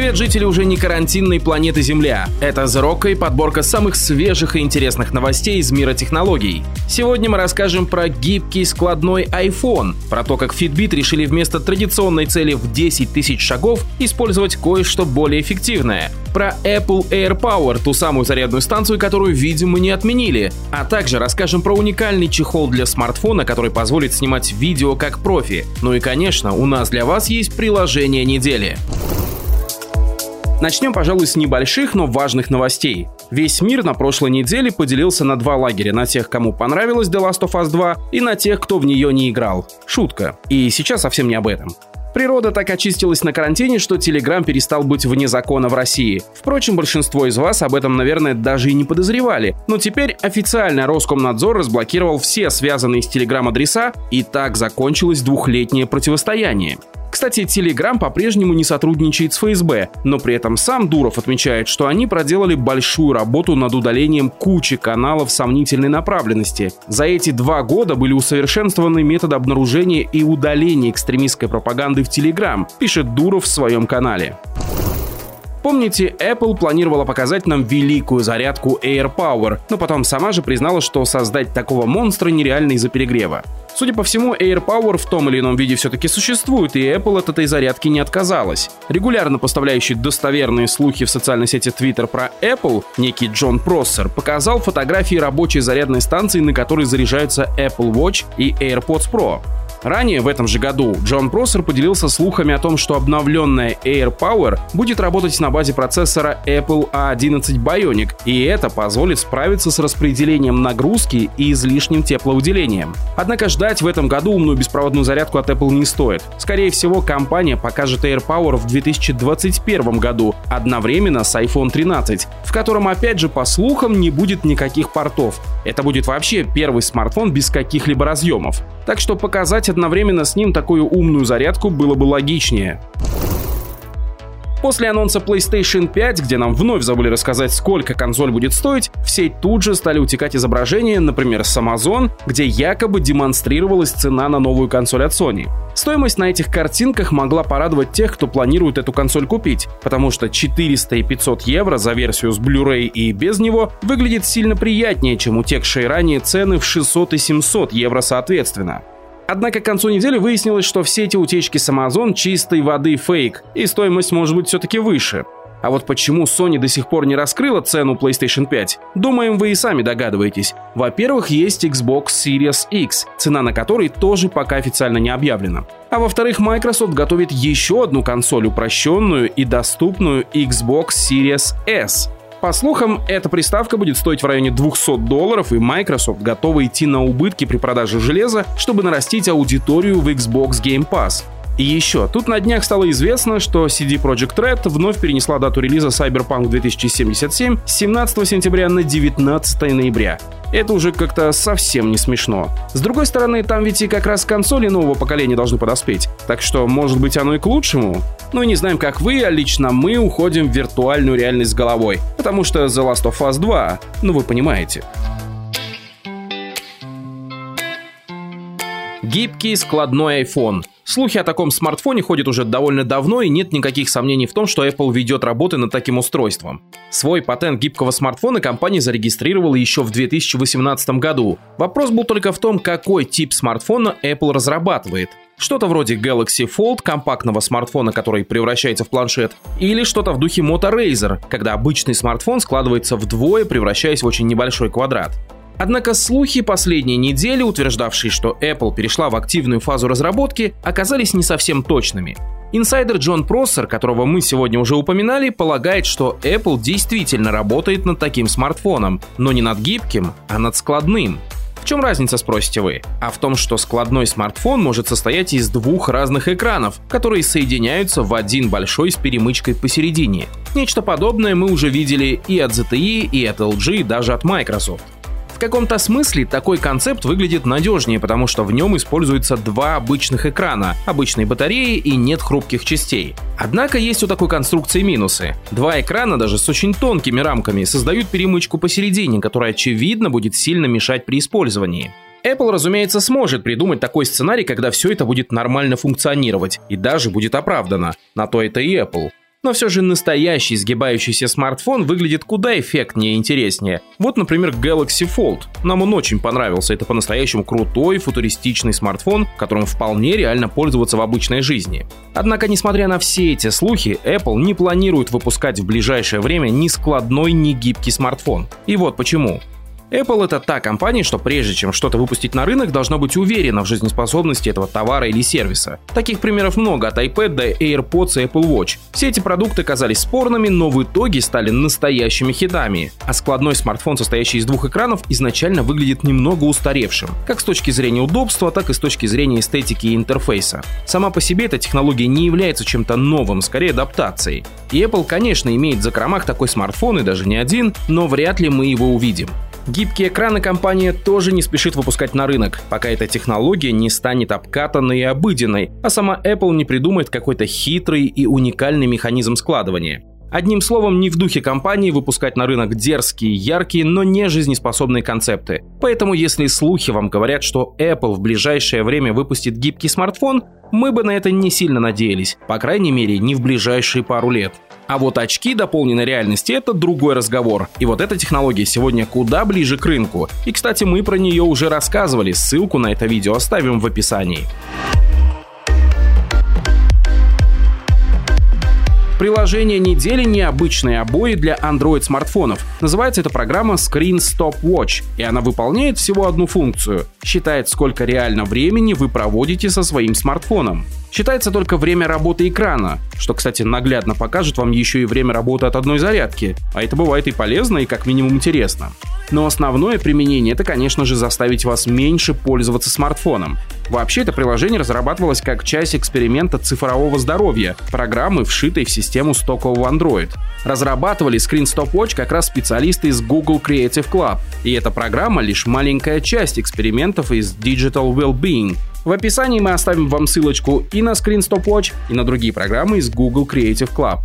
Привет, жители уже не карантинной планеты Земля. Это Rock и подборка самых свежих и интересных новостей из мира технологий. Сегодня мы расскажем про гибкий складной iPhone, про то, как Fitbit решили вместо традиционной цели в 10 тысяч шагов использовать кое-что более эффективное, про Apple AirPower, ту самую зарядную станцию, которую, видимо, не отменили, а также расскажем про уникальный чехол для смартфона, который позволит снимать видео как профи. Ну и, конечно, у нас для вас есть приложение недели. Начнем, пожалуй, с небольших, но важных новостей. Весь мир на прошлой неделе поделился на два лагеря. На тех, кому понравилась The Last of Us 2, и на тех, кто в нее не играл. Шутка. И сейчас совсем не об этом. Природа так очистилась на карантине, что Telegram перестал быть вне закона в России. Впрочем, большинство из вас об этом, наверное, даже и не подозревали. Но теперь официально Роскомнадзор разблокировал все связанные с Telegram адреса, и так закончилось двухлетнее противостояние. Кстати, Telegram по-прежнему не сотрудничает с ФСБ, но при этом сам Дуров отмечает, что они проделали большую работу над удалением кучи каналов сомнительной направленности. За эти два года были усовершенствованы методы обнаружения и удаления экстремистской пропаганды в Telegram, пишет Дуров в своем канале. Помните, Apple планировала показать нам великую зарядку AirPower, но потом сама же признала, что создать такого монстра нереально из-за перегрева. Судя по всему, AirPower в том или ином виде все-таки существует, и Apple от этой зарядки не отказалась. Регулярно поставляющий достоверные слухи в социальной сети Twitter про Apple, некий Джон Проссер, показал фотографии рабочей зарядной станции, на которой заряжаются Apple Watch и AirPods Pro. Ранее в этом же году Джон Просер поделился слухами о том, что обновленная AirPower будет работать на базе процессора Apple A11 Bionic, и это позволит справиться с распределением нагрузки и излишним тепловыделением. Однако ждать в этом году умную беспроводную зарядку от Apple не стоит. Скорее всего, компания покажет AirPower в 2021 году, одновременно с iPhone 13, в котором, опять же, по слухам, не будет никаких портов. Это будет вообще первый смартфон без каких-либо разъемов. Так что показать одновременно с ним такую умную зарядку было бы логичнее. После анонса PlayStation 5, где нам вновь забыли рассказать, сколько консоль будет стоить, в сеть тут же стали утекать изображения, например, с Amazon, где якобы демонстрировалась цена на новую консоль от Sony. Стоимость на этих картинках могла порадовать тех, кто планирует эту консоль купить, потому что 400 и 500 евро за версию с Blu-ray и без него выглядит сильно приятнее, чем утекшие ранее цены в 600 и 700 евро соответственно. Однако к концу недели выяснилось, что все эти утечки с Amazon чистой воды фейк, и стоимость может быть все-таки выше. А вот почему Sony до сих пор не раскрыла цену PlayStation 5, думаем, вы и сами догадываетесь. Во-первых, есть Xbox Series X, цена на которой тоже пока официально не объявлена. А во-вторых, Microsoft готовит еще одну консоль, упрощенную и доступную Xbox Series S. По слухам, эта приставка будет стоить в районе 200 долларов, и Microsoft готова идти на убытки при продаже железа, чтобы нарастить аудиторию в Xbox Game Pass. И еще, тут на днях стало известно, что CD Projekt Red вновь перенесла дату релиза Cyberpunk 2077 с 17 сентября на 19 ноября. Это уже как-то совсем не смешно. С другой стороны, там ведь и как раз консоли нового поколения должны подоспеть. Так что, может быть, оно и к лучшему? Ну и не знаем, как вы, а лично мы уходим в виртуальную реальность с головой. Потому что The Last of Us 2, ну вы понимаете. Гибкий складной iPhone. Слухи о таком смартфоне ходят уже довольно давно, и нет никаких сомнений в том, что Apple ведет работы над таким устройством. Свой патент гибкого смартфона компания зарегистрировала еще в 2018 году. Вопрос был только в том, какой тип смартфона Apple разрабатывает. Что-то вроде Galaxy Fold, компактного смартфона, который превращается в планшет, или что-то в духе Moto Razer, когда обычный смартфон складывается вдвое, превращаясь в очень небольшой квадрат. Однако слухи последней недели, утверждавшие, что Apple перешла в активную фазу разработки, оказались не совсем точными. Инсайдер Джон Проссер, которого мы сегодня уже упоминали, полагает, что Apple действительно работает над таким смартфоном, но не над гибким, а над складным. В чем разница, спросите вы? А в том, что складной смартфон может состоять из двух разных экранов, которые соединяются в один большой с перемычкой посередине. Нечто подобное мы уже видели и от ZTE, и от LG, и даже от Microsoft каком-то смысле такой концепт выглядит надежнее, потому что в нем используются два обычных экрана, обычной батареи и нет хрупких частей. Однако есть у такой конструкции минусы. Два экрана, даже с очень тонкими рамками, создают перемычку посередине, которая очевидно будет сильно мешать при использовании. Apple, разумеется, сможет придумать такой сценарий, когда все это будет нормально функционировать и даже будет оправдано. На то это и Apple. Но все же настоящий сгибающийся смартфон выглядит куда эффектнее и интереснее. Вот, например, Galaxy Fold. Нам он очень понравился. Это по-настоящему крутой, футуристичный смартфон, которым вполне реально пользоваться в обычной жизни. Однако, несмотря на все эти слухи, Apple не планирует выпускать в ближайшее время ни складной, ни гибкий смартфон. И вот почему. Apple это та компания, что прежде чем что-то выпустить на рынок, должна быть уверена в жизнеспособности этого товара или сервиса. Таких примеров много, от iPad до AirPods и Apple Watch. Все эти продукты казались спорными, но в итоге стали настоящими хитами. А складной смартфон, состоящий из двух экранов, изначально выглядит немного устаревшим, как с точки зрения удобства, так и с точки зрения эстетики и интерфейса. Сама по себе эта технология не является чем-то новым, скорее адаптацией. И Apple, конечно, имеет в закромах такой смартфон и даже не один, но вряд ли мы его увидим. Гибкие экраны компания тоже не спешит выпускать на рынок, пока эта технология не станет обкатанной и обыденной, а сама Apple не придумает какой-то хитрый и уникальный механизм складывания. Одним словом, не в духе компании выпускать на рынок дерзкие, яркие, но не жизнеспособные концепты. Поэтому если слухи вам говорят, что Apple в ближайшее время выпустит гибкий смартфон, мы бы на это не сильно надеялись, по крайней мере, не в ближайшие пару лет. А вот очки дополненной реальности – это другой разговор. И вот эта технология сегодня куда ближе к рынку. И, кстати, мы про нее уже рассказывали, ссылку на это видео оставим в описании. Приложение недели необычные обои для Android смартфонов. Называется эта программа Screen Stop Watch, и она выполняет всего одну функцию. Считает, сколько реально времени вы проводите со своим смартфоном. Считается только время работы экрана, что, кстати, наглядно покажет вам еще и время работы от одной зарядки, а это бывает и полезно, и как минимум интересно. Но основное применение – это, конечно же, заставить вас меньше пользоваться смартфоном. Вообще, это приложение разрабатывалось как часть эксперимента цифрового здоровья, программы, вшитой в систему стокового Android. Разрабатывали Screen Stop Watch как раз специалисты из Google Creative Club, и эта программа лишь маленькая часть экспериментов из Digital Wellbeing, в описании мы оставим вам ссылочку и на Screen Stop Watch, и на другие программы из Google Creative Club.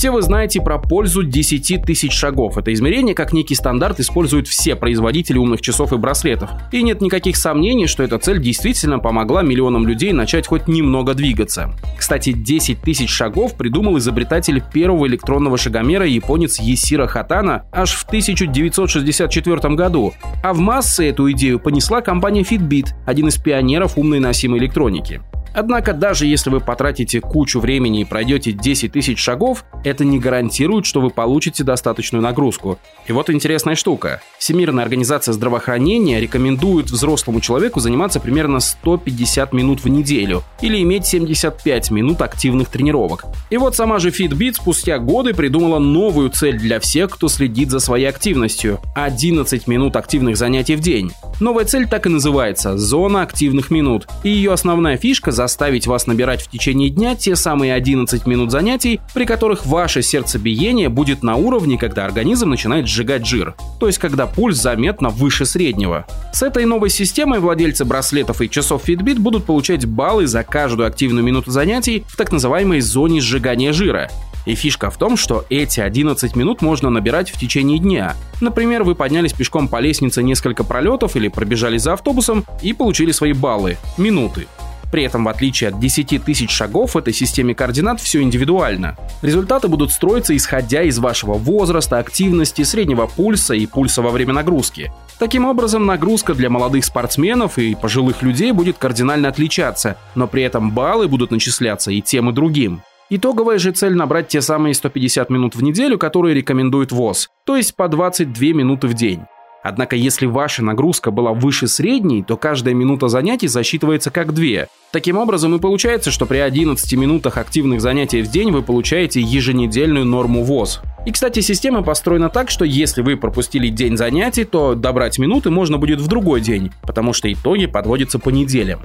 Все вы знаете про пользу 10 тысяч шагов. Это измерение как некий стандарт используют все производители умных часов и браслетов. И нет никаких сомнений, что эта цель действительно помогла миллионам людей начать хоть немного двигаться. Кстати, 10 тысяч шагов придумал изобретатель первого электронного шагомера японец Есира Хатана аж в 1964 году. А в массы эту идею понесла компания Fitbit, один из пионеров умной носимой электроники. Однако даже если вы потратите кучу времени и пройдете 10 тысяч шагов, это не гарантирует, что вы получите достаточную нагрузку. И вот интересная штука. Всемирная организация здравоохранения рекомендует взрослому человеку заниматься примерно 150 минут в неделю или иметь 75 минут активных тренировок. И вот сама же Fitbit спустя годы придумала новую цель для всех, кто следит за своей активностью – 11 минут активных занятий в день. Новая цель так и называется – зона активных минут. И ее основная фишка – заставить вас набирать в течение дня те самые 11 минут занятий, при которых ваше сердцебиение будет на уровне, когда организм начинает сжигать жир, то есть когда пульс заметно выше среднего. С этой новой системой владельцы браслетов и часов Fitbit будут получать баллы за каждую активную минуту занятий в так называемой зоне сжигания жира. И фишка в том, что эти 11 минут можно набирать в течение дня. Например, вы поднялись пешком по лестнице несколько пролетов или пробежали за автобусом и получили свои баллы – минуты. При этом, в отличие от 10 тысяч шагов, в этой системе координат все индивидуально. Результаты будут строиться исходя из вашего возраста, активности, среднего пульса и пульса во время нагрузки. Таким образом, нагрузка для молодых спортсменов и пожилых людей будет кардинально отличаться, но при этом баллы будут начисляться и тем и другим. Итоговая же цель набрать те самые 150 минут в неделю, которые рекомендует ВОЗ, то есть по 22 минуты в день. Однако если ваша нагрузка была выше средней, то каждая минута занятий засчитывается как две. Таким образом и получается, что при 11 минутах активных занятий в день вы получаете еженедельную норму ВОЗ. И, кстати, система построена так, что если вы пропустили день занятий, то добрать минуты можно будет в другой день, потому что итоги подводятся по неделям.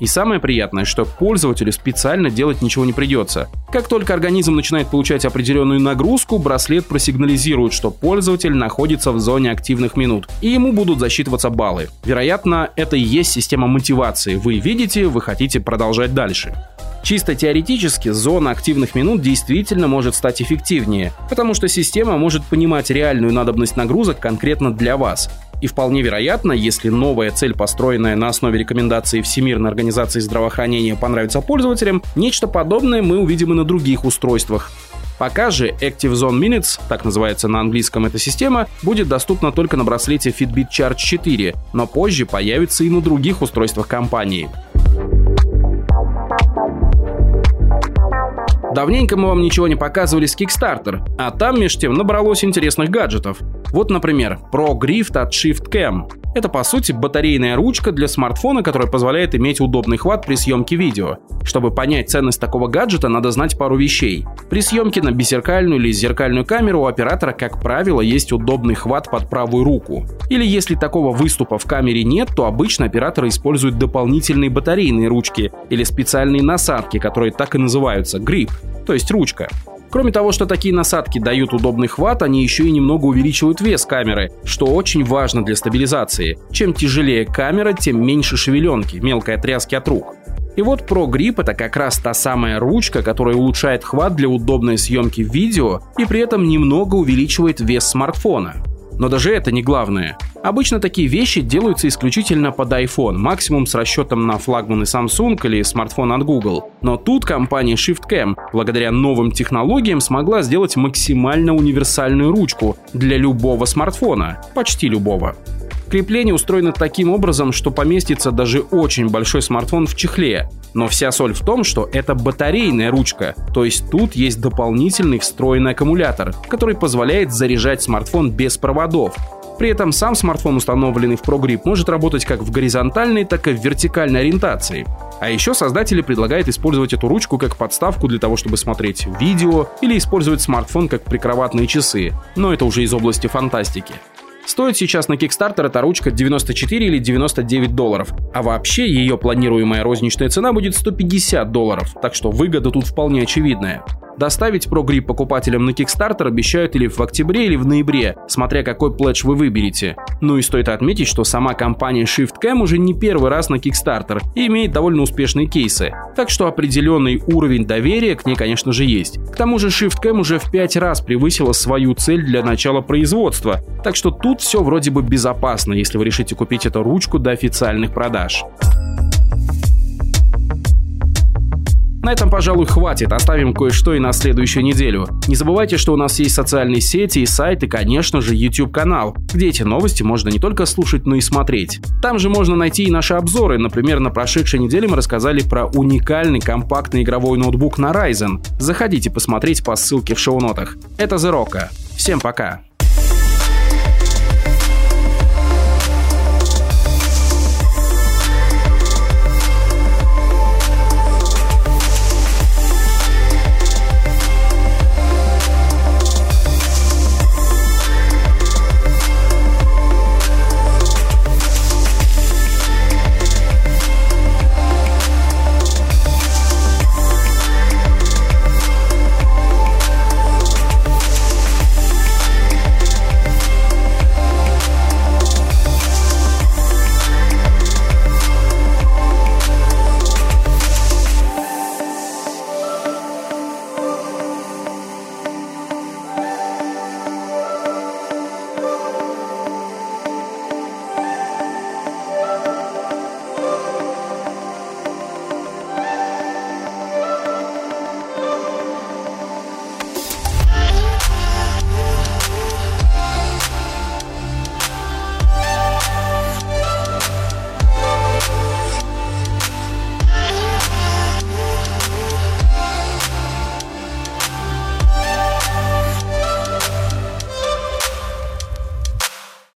И самое приятное, что пользователю специально делать ничего не придется. Как только организм начинает получать определенную нагрузку, браслет просигнализирует, что пользователь находится в зоне активных минут, и ему будут засчитываться баллы. Вероятно, это и есть система мотивации. Вы видите, вы хотите продолжать дальше. Чисто теоретически зона активных минут действительно может стать эффективнее, потому что система может понимать реальную надобность нагрузок конкретно для вас. И вполне вероятно, если новая цель, построенная на основе рекомендаций Всемирной организации здравоохранения, понравится пользователям, нечто подобное мы увидим и на других устройствах. Пока же Active Zone Minutes, так называется на английском эта система, будет доступна только на браслете Fitbit Charge 4, но позже появится и на других устройствах компании. Давненько мы вам ничего не показывали с Kickstarter, а там меж тем набралось интересных гаджетов. Вот, например, Pro Grift от Shift Cam. Это, по сути, батарейная ручка для смартфона, которая позволяет иметь удобный хват при съемке видео. Чтобы понять ценность такого гаджета, надо знать пару вещей. При съемке на бисеркальную или зеркальную камеру у оператора, как правило, есть удобный хват под правую руку. Или если такого выступа в камере нет, то обычно операторы используют дополнительные батарейные ручки или специальные насадки, которые так и называются – грип, то есть ручка. Кроме того, что такие насадки дают удобный хват, они еще и немного увеличивают вес камеры, что очень важно для стабилизации. Чем тяжелее камера, тем меньше шевеленки, мелкой отрязки от рук. И вот Pro Grip это как раз та самая ручка, которая улучшает хват для удобной съемки видео и при этом немного увеличивает вес смартфона. Но даже это не главное. Обычно такие вещи делаются исключительно под iPhone, максимум с расчетом на флагманы Samsung или смартфон от Google. Но тут компания ShiftCam, благодаря новым технологиям, смогла сделать максимально универсальную ручку для любого смартфона, почти любого. Крепление устроено таким образом, что поместится даже очень большой смартфон в чехле. Но вся соль в том, что это батарейная ручка, то есть тут есть дополнительный встроенный аккумулятор, который позволяет заряжать смартфон без проводов. При этом сам смартфон, установленный в ProGrip, может работать как в горизонтальной, так и в вертикальной ориентации. А еще создатели предлагают использовать эту ручку как подставку для того, чтобы смотреть видео или использовать смартфон как прикроватные часы. Но это уже из области фантастики. Стоит сейчас на Kickstarter эта ручка 94 или 99 долларов, а вообще ее планируемая розничная цена будет 150 долларов, так что выгода тут вполне очевидная. Доставить ProGrip покупателям на Kickstarter обещают или в октябре, или в ноябре, смотря какой пледж вы выберете. Ну и стоит отметить, что сама компания ShiftCam уже не первый раз на Kickstarter и имеет довольно успешные кейсы. Так что определенный уровень доверия к ней, конечно же, есть. К тому же ShiftCam уже в 5 раз превысила свою цель для начала производства, так что тут все вроде бы безопасно, если вы решите купить эту ручку до официальных продаж. На этом, пожалуй, хватит. Оставим кое-что и на следующую неделю. Не забывайте, что у нас есть социальные сети и сайт, и, конечно же, YouTube-канал, где эти новости можно не только слушать, но и смотреть. Там же можно найти и наши обзоры. Например, на прошедшей неделе мы рассказали про уникальный компактный игровой ноутбук на Ryzen. Заходите посмотреть по ссылке в шоу-нотах. Это The Rock. Всем пока!